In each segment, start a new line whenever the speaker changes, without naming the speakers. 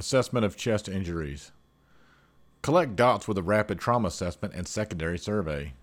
Assessment of chest injuries. Collect dots with a rapid trauma assessment and secondary survey.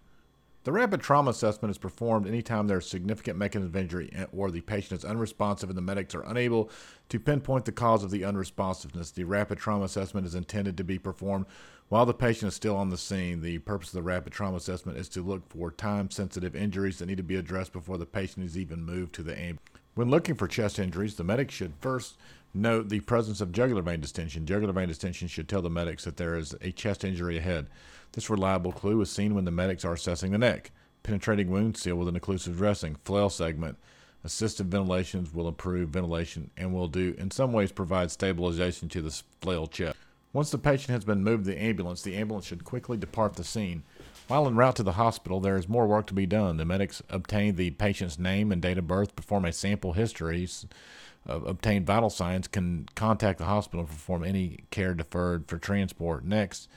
The rapid trauma assessment is performed anytime there is significant mechanism of injury or the patient is unresponsive and the medics are unable to pinpoint the cause of the unresponsiveness. The rapid trauma assessment is intended to be performed while the patient is still on the scene. The purpose of the rapid trauma assessment is to look for time sensitive injuries that need to be addressed before the patient is even moved to the ambulance. When looking for chest injuries, the medic should first note the presence of jugular vein distension. Jugular vein distension should tell the medics that there is a chest injury ahead. This reliable clue is seen when the medics are assessing the neck. Penetrating wound seal with an occlusive dressing, flail segment. Assisted ventilations will improve ventilation and will do, in some ways, provide stabilization to the flail chest. Once the patient has been moved to the ambulance, the ambulance should quickly depart the scene. While en route to the hospital, there is more work to be done. The medics obtain the patient's name and date of birth, perform a sample history, uh, obtain vital signs, can contact the hospital, to perform any care deferred for transport. Next,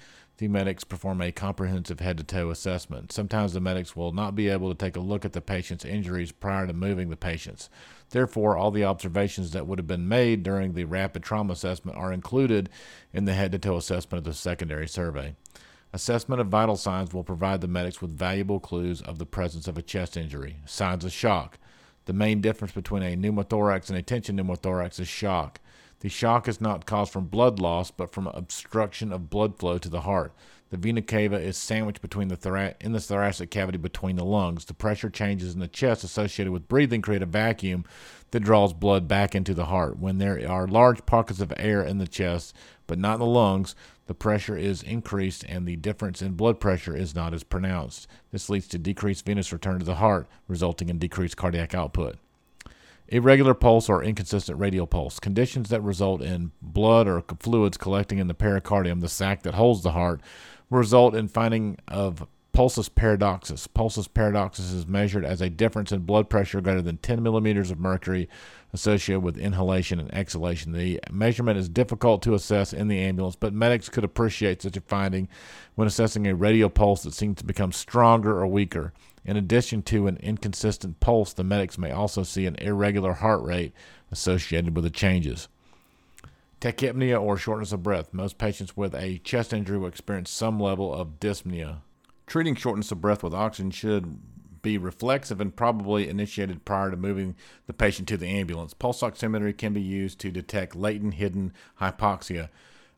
the medics perform a comprehensive head to toe assessment. Sometimes the medics will not be able to take a look at the patient's injuries prior to moving the patients. Therefore, all the observations that would have been made during the rapid trauma assessment are included in the head to toe assessment of the secondary survey. Assessment of vital signs will provide the medics with valuable clues of the presence of a chest injury. Signs of shock. The main difference between a pneumothorax and a tension pneumothorax is shock. The shock is not caused from blood loss, but from obstruction of blood flow to the heart. The vena cava is sandwiched between the thora- in the thoracic cavity between the lungs. The pressure changes in the chest associated with breathing create a vacuum that draws blood back into the heart. When there are large pockets of air in the chest, but not in the lungs, the pressure is increased and the difference in blood pressure is not as pronounced. This leads to decreased venous return to the heart, resulting in decreased cardiac output. Irregular pulse or inconsistent radial pulse, conditions that result in blood or fluids collecting in the pericardium, the sac that holds the heart, result in finding of pulsus paradoxus. Pulsus paradoxus is measured as a difference in blood pressure greater than 10 millimeters of mercury associated with inhalation and exhalation. The measurement is difficult to assess in the ambulance, but medics could appreciate such a finding when assessing a radial pulse that seems to become stronger or weaker. In addition to an inconsistent pulse, the medics may also see an irregular heart rate associated with the changes. Tachypnea or shortness of breath. Most patients with a chest injury will experience some level of dyspnea. Treating shortness of breath with oxygen should be reflexive and probably initiated prior to moving the patient to the ambulance. Pulse oximetry can be used to detect latent hidden hypoxia.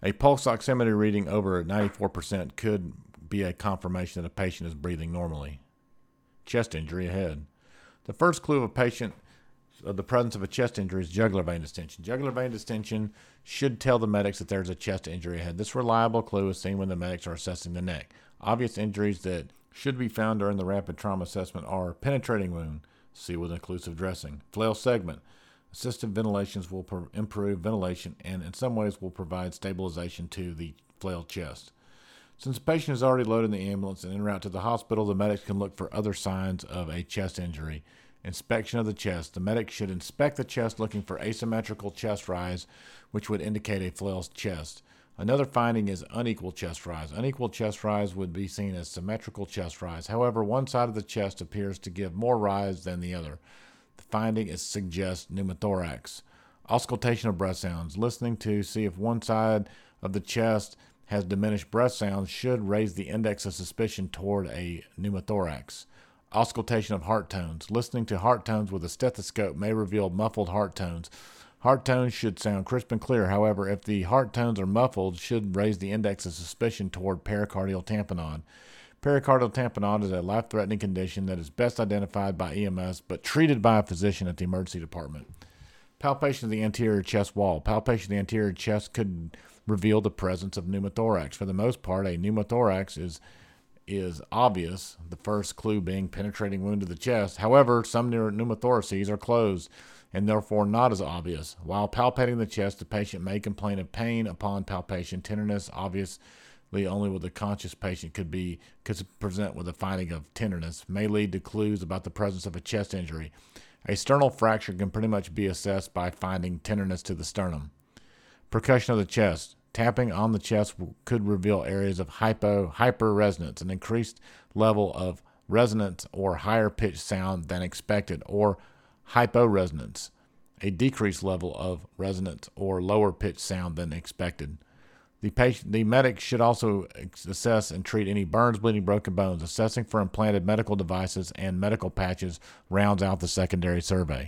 A pulse oximetry reading over 94% could be a confirmation that a patient is breathing normally chest injury ahead. The first clue of a patient of the presence of a chest injury is jugular vein distension. Jugular vein distension should tell the medics that there's a chest injury ahead. This reliable clue is seen when the medics are assessing the neck. Obvious injuries that should be found during the rapid trauma assessment are penetrating wound, see with occlusive dressing, flail segment. Assisted ventilations will improve ventilation and in some ways will provide stabilization to the flail chest. Since the patient is already loaded in the ambulance and en route to the hospital, the medics can look for other signs of a chest injury. Inspection of the chest. The medic should inspect the chest looking for asymmetrical chest rise, which would indicate a flail chest. Another finding is unequal chest rise. Unequal chest rise would be seen as symmetrical chest rise. However, one side of the chest appears to give more rise than the other. The finding is suggests pneumothorax. Auscultation of breath sounds. Listening to see if one side of the chest has diminished breath sounds should raise the index of suspicion toward a pneumothorax. Auscultation of heart tones. Listening to heart tones with a stethoscope may reveal muffled heart tones. Heart tones should sound crisp and clear. However, if the heart tones are muffled, should raise the index of suspicion toward pericardial tamponade. Pericardial tamponade is a life-threatening condition that is best identified by EMS but treated by a physician at the emergency department. Palpation of the anterior chest wall. Palpation of the anterior chest could reveal the presence of pneumothorax. For the most part, a pneumothorax is is obvious, the first clue being penetrating wound to the chest. However, some pneumothoraces are closed and therefore not as obvious. While palpating the chest, the patient may complain of pain upon palpation. Tenderness, obviously only with a conscious patient, could be could present with a finding of tenderness, may lead to clues about the presence of a chest injury. A sternal fracture can pretty much be assessed by finding tenderness to the sternum. Percussion of the chest. Tapping on the chest could reveal areas of hypo hyperresonance, an increased level of resonance or higher pitched sound than expected, or hyporesonance, a decreased level of resonance or lower pitch sound than expected. The patient, the medic should also assess and treat any burns, bleeding, broken bones. Assessing for implanted medical devices and medical patches rounds out the secondary survey.